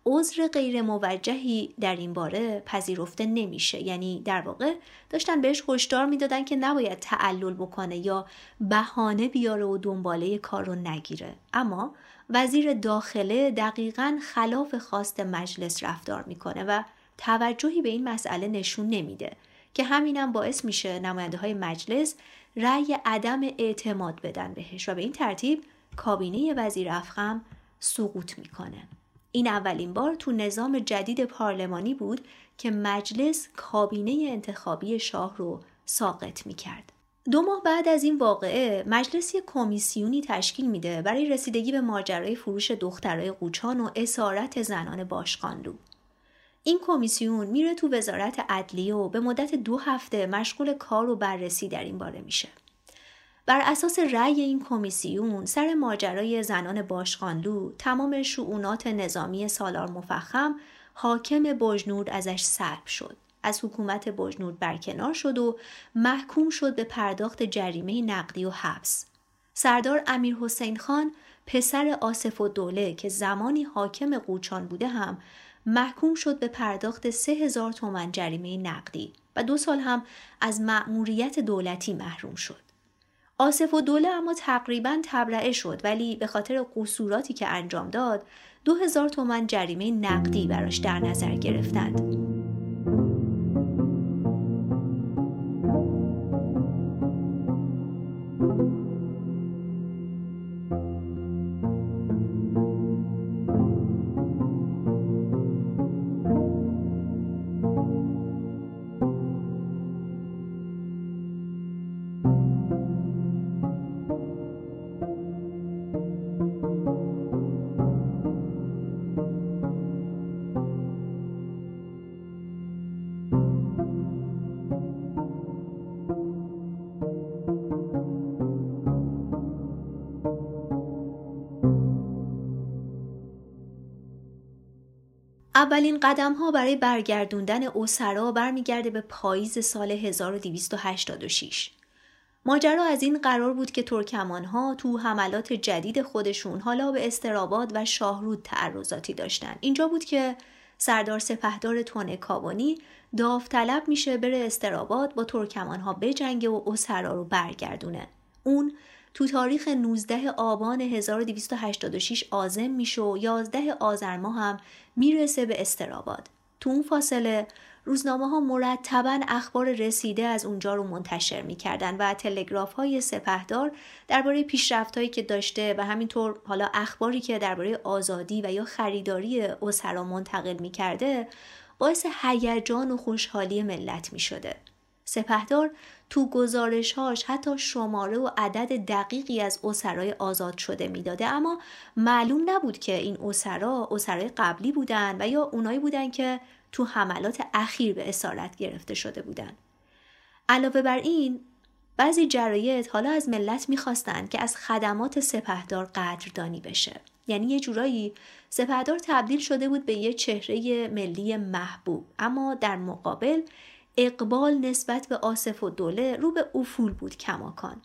عذر غیر موجهی در این باره پذیرفته نمیشه. یعنی در واقع داشتن بهش هشدار می‌دادن که نباید تعلل بکنه یا بهانه بیاره و دنباله کار رو نگیره. اما وزیر داخله دقیقا خلاف خواست مجلس رفتار می‌کنه و توجهی به این مسئله نشون نمیده که همینم باعث میشه نماینده های مجلس رأی عدم اعتماد بدن بهش و به این ترتیب کابینه وزیر افخم سقوط می‌کنه این اولین بار تو نظام جدید پارلمانی بود که مجلس کابینه انتخابی شاه رو ساقط می کرد. دو ماه بعد از این واقعه مجلس یک کمیسیونی تشکیل میده برای رسیدگی به ماجرای فروش دخترای قوچان و اسارت زنان باشقانلو. این کمیسیون میره تو وزارت عدلیه و به مدت دو هفته مشغول کار و بررسی در این باره میشه. بر اساس رأی این کمیسیون سر ماجرای زنان باشقانلو تمام شعونات نظامی سالار مفخم حاکم بجنورد ازش سلب شد. از حکومت بجنورد برکنار شد و محکوم شد به پرداخت جریمه نقدی و حبس. سردار امیر حسین خان پسر آصف و دوله که زمانی حاکم قوچان بوده هم محکوم شد به پرداخت سه هزار تومن جریمه نقدی و دو سال هم از مأموریت دولتی محروم شد. آصف و دوله اما تقریبا تبرعه شد ولی به خاطر قصوراتی که انجام داد دو هزار تومن جریمه نقدی براش در نظر گرفتند. اولین قدم ها برای برگردوندن اوسرا برمیگرده به پاییز سال 1286. ماجرا از این قرار بود که ترکمان ها تو حملات جدید خودشون حالا به استراباد و شاهرود تعرضاتی داشتن. اینجا بود که سردار سپهدار تونه کابانی داوطلب میشه بره استراباد با ترکمان ها بجنگه و اسرا رو برگردونه. اون تو تاریخ 19 آبان 1286 آزم میشه و 11 آذر ماه هم می‌رسه به استراباد. تو اون فاصله روزنامه ها مرتبا اخبار رسیده از اونجا رو منتشر می‌کردن و تلگراف های سپهدار درباره پیشرفت هایی که داشته و همینطور حالا اخباری که درباره آزادی و یا خریداری اسرا منتقل می‌کرده باعث هیجان و خوشحالی ملت می‌شده. سپهدار تو گزارشهاش حتی شماره و عدد دقیقی از اسرای آزاد شده می‌داده. اما معلوم نبود که این اسرا اسرای قبلی بودن و یا اونایی بودن که تو حملات اخیر به اسارت گرفته شده بودن. علاوه بر این بعضی جرایت حالا از ملت می‌خواستند که از خدمات سپهدار قدردانی بشه. یعنی یه جورایی سپهدار تبدیل شده بود به یه چهره ملی محبوب. اما در مقابل اقبال نسبت به آصف و دوله رو به افول بود کماکان.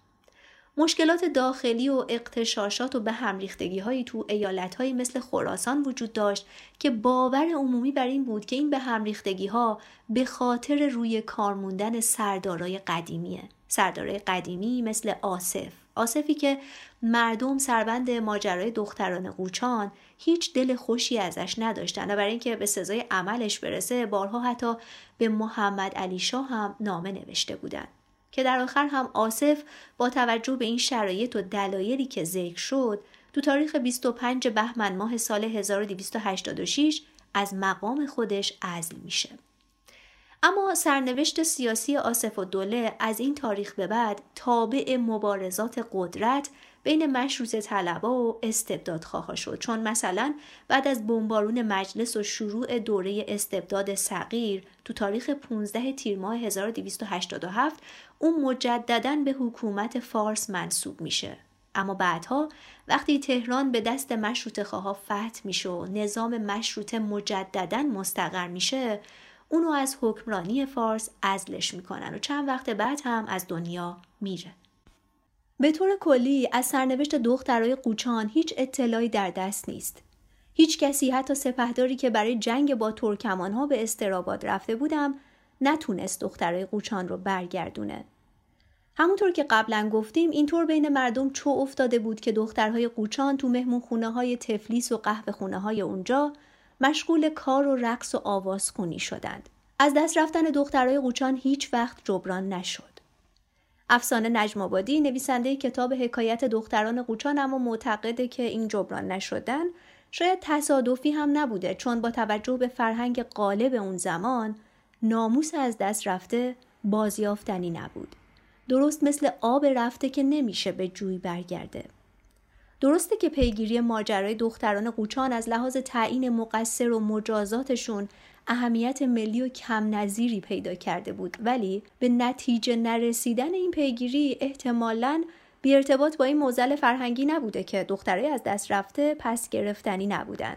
مشکلات داخلی و اقتشاشات و به همریختگی هایی تو ایالت هایی مثل خراسان وجود داشت که باور عمومی بر این بود که این به همریختگی ها به خاطر روی کار موندن سردارای قدیمیه. سردارای قدیمی مثل آصف آصفی که مردم سربند ماجرای دختران قوچان هیچ دل خوشی ازش نداشتن و برای اینکه به سزای عملش برسه بارها حتی به محمد علی شاه هم نامه نوشته بودند که در آخر هم آصف با توجه به این شرایط و دلایلی که ذکر شد تو تاریخ 25 بهمن ماه سال 1286 از مقام خودش عزل میشه. اما سرنوشت سیاسی آصف و دوله از این تاریخ به بعد تابع مبارزات قدرت بین مشروط طلبا و استبداد خواها شد چون مثلا بعد از بمبارون مجلس و شروع دوره استبداد صغیر تو تاریخ 15 تیر ماه 1287 اون مجددا به حکومت فارس منصوب میشه اما بعدها وقتی تهران به دست مشروط خواه فتح میشه و نظام مشروط مجددا مستقر میشه اونو از حکمرانی فارس ازلش می‌کنن و چند وقت بعد هم از دنیا میره. به طور کلی از سرنوشت دخترای قوچان هیچ اطلاعی در دست نیست. هیچ کسی حتی سپهداری که برای جنگ با ترکمان ها به استراباد رفته بودم نتونست دخترای قوچان رو برگردونه. همونطور که قبلا گفتیم اینطور بین مردم چو افتاده بود که دخترهای قوچان تو مهمون خونه های تفلیس و قهوه خونه های اونجا مشغول کار و رقص و آواز خونی شدند. از دست رفتن دخترهای قوچان هیچ وقت جبران نشد. افسانه نجم آبادی نویسنده کتاب حکایت دختران قوچان اما معتقده که این جبران نشدن شاید تصادفی هم نبوده چون با توجه به فرهنگ غالب اون زمان ناموس از دست رفته بازیافتنی نبود. درست مثل آب رفته که نمیشه به جوی برگرده. درسته که پیگیری ماجرای دختران قوچان از لحاظ تعیین مقصر و مجازاتشون اهمیت ملی و کم نظیری پیدا کرده بود ولی به نتیجه نرسیدن این پیگیری احتمالاً بی ارتباط با این موزل فرهنگی نبوده که دخترای از دست رفته پس گرفتنی نبودن.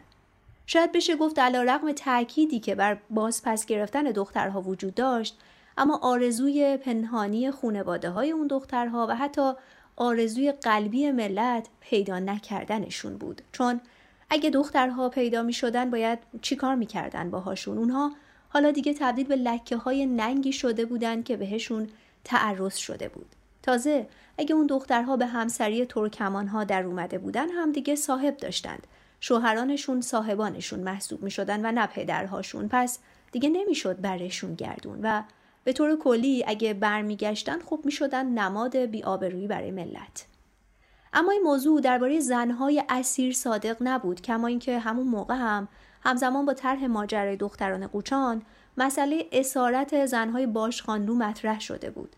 شاید بشه گفت علا رقم تأکیدی که بر باز پس گرفتن دخترها وجود داشت اما آرزوی پنهانی خونواده های اون دخترها و حتی آرزوی قلبی ملت پیدا نکردنشون بود چون اگه دخترها پیدا می شدن باید چیکار می‌کردن باهاشون؟ اونها حالا دیگه تبدیل به لکه های ننگی شده بودن که بهشون تعرض شده بود. تازه اگه اون دخترها به همسری ترکمان ها در اومده بودن هم دیگه صاحب داشتند. شوهرانشون صاحبانشون محسوب می شدن و نه پدرهاشون. پس دیگه نمی‌شد برشون گردون و به طور کلی اگه برمیگشتن خوب می شدن نماد بیآبرویی برای ملت. اما این موضوع درباره زنهای اسیر صادق نبود کما اینکه همون موقع هم همزمان با طرح ماجرای دختران قوچان مسئله اسارت زنهای باشخانلو مطرح شده بود.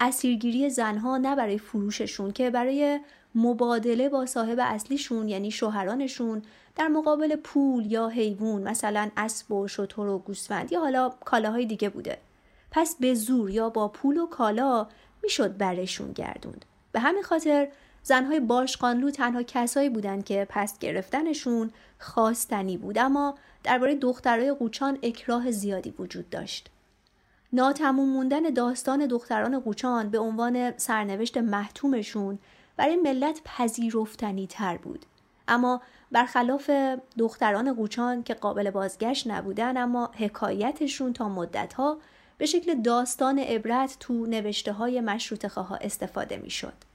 اسیرگیری زنها نه برای فروششون که برای مبادله با صاحب اصلیشون یعنی شوهرانشون در مقابل پول یا حیوان مثلا اسب و شتر و گوسفند یا حالا کالاهای دیگه بوده. پس به زور یا با پول و کالا می‌شد برشون گردوند. به همین خاطر زنهای باشقانلو تنها کسایی بودند که پس گرفتنشون خواستنی بود اما درباره دخترای قوچان اکراه زیادی وجود داشت ناتموم موندن داستان دختران قوچان به عنوان سرنوشت محتومشون برای ملت پذیرفتنی تر بود اما برخلاف دختران قوچان که قابل بازگشت نبودن اما حکایتشون تا مدتها به شکل داستان عبرت تو نوشته های مشروط خواه استفاده می شد.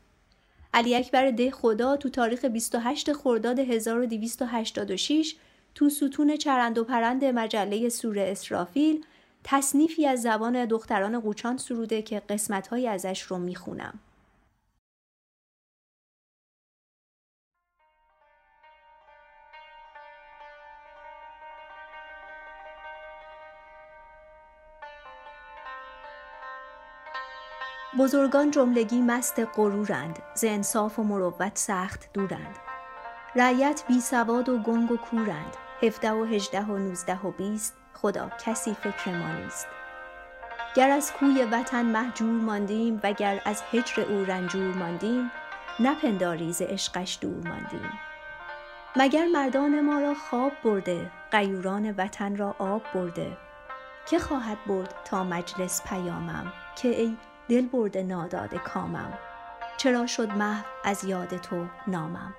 علی اکبر ده خدا تو تاریخ 28 خرداد 1286 تو ستون چرند و پرند مجله سوره اسرافیل تصنیفی از زبان دختران قوچان سروده که قسمتهایی ازش رو می‌خونم. بزرگان جملگی مست غرورند ز انصاف و مروت سخت دورند. رعیت بی سواد و گنگ و کورند هفده و هجده و نوزده و بیست خدا کسی فکر ما نیست. گر از کوی وطن محجور ماندیم و گر از هجر او رنجور ماندیم نپنداری ز عشقش دور ماندیم. مگر مردان ما را خواب برده غیوران وطن را آب برده؟ که خواهد برد تا مجلس پیامم که ای دل برده ناداد کامم. چرا شد محو از یاد تو نامم؟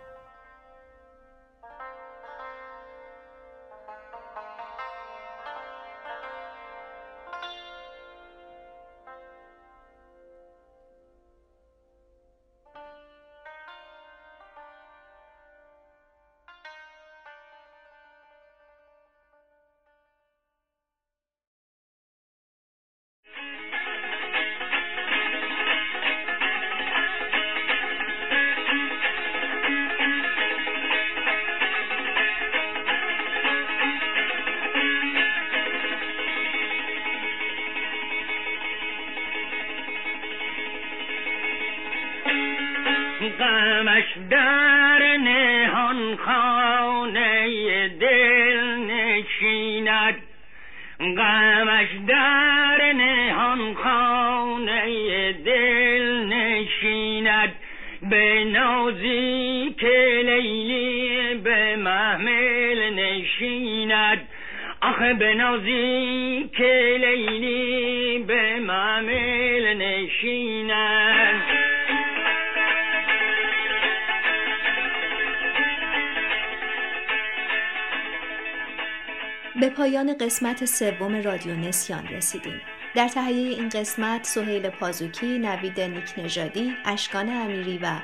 قسمت سوم رادیو نسیان رسیدیم. در تهیه این قسمت سهیل پازوکی، نوید نیک نژادی، اشکان امیری و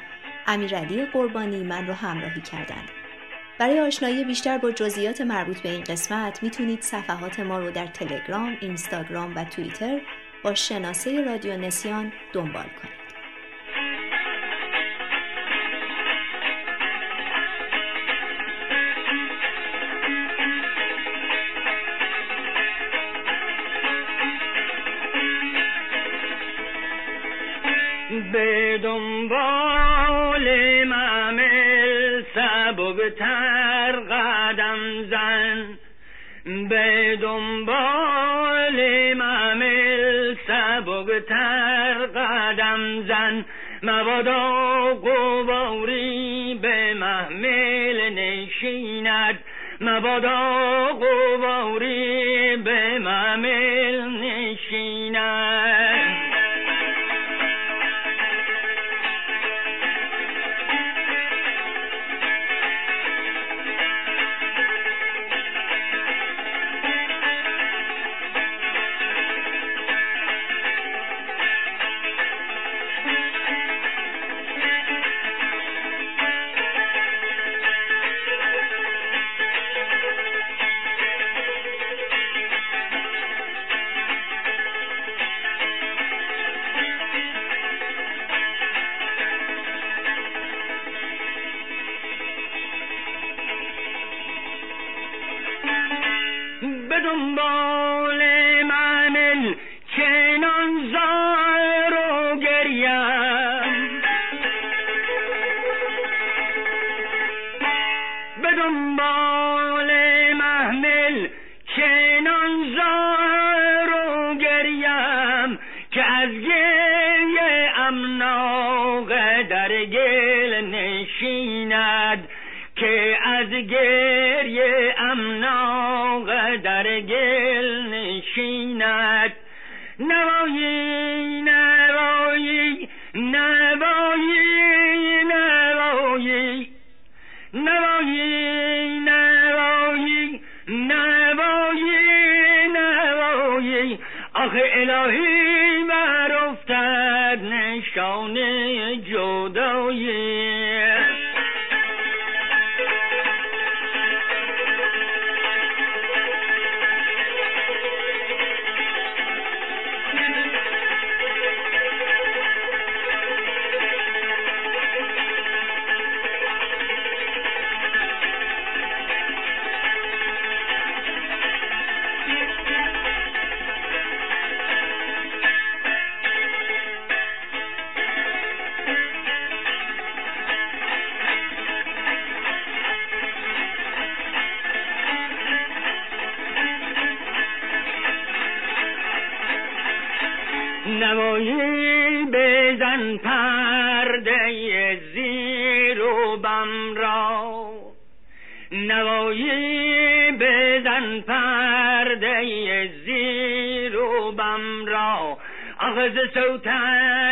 امیرعلی قربانی من رو همراهی کردند. برای آشنایی بیشتر با جزئیات مربوط به این قسمت می‌تونید صفحات ما رو در تلگرام، اینستاگرام و توییتر با شناسه رادیو نسیان دنبال کنید. قدم زن. مبادا قواری به محمل نشیند. مبادا قواری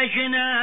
أخرجنا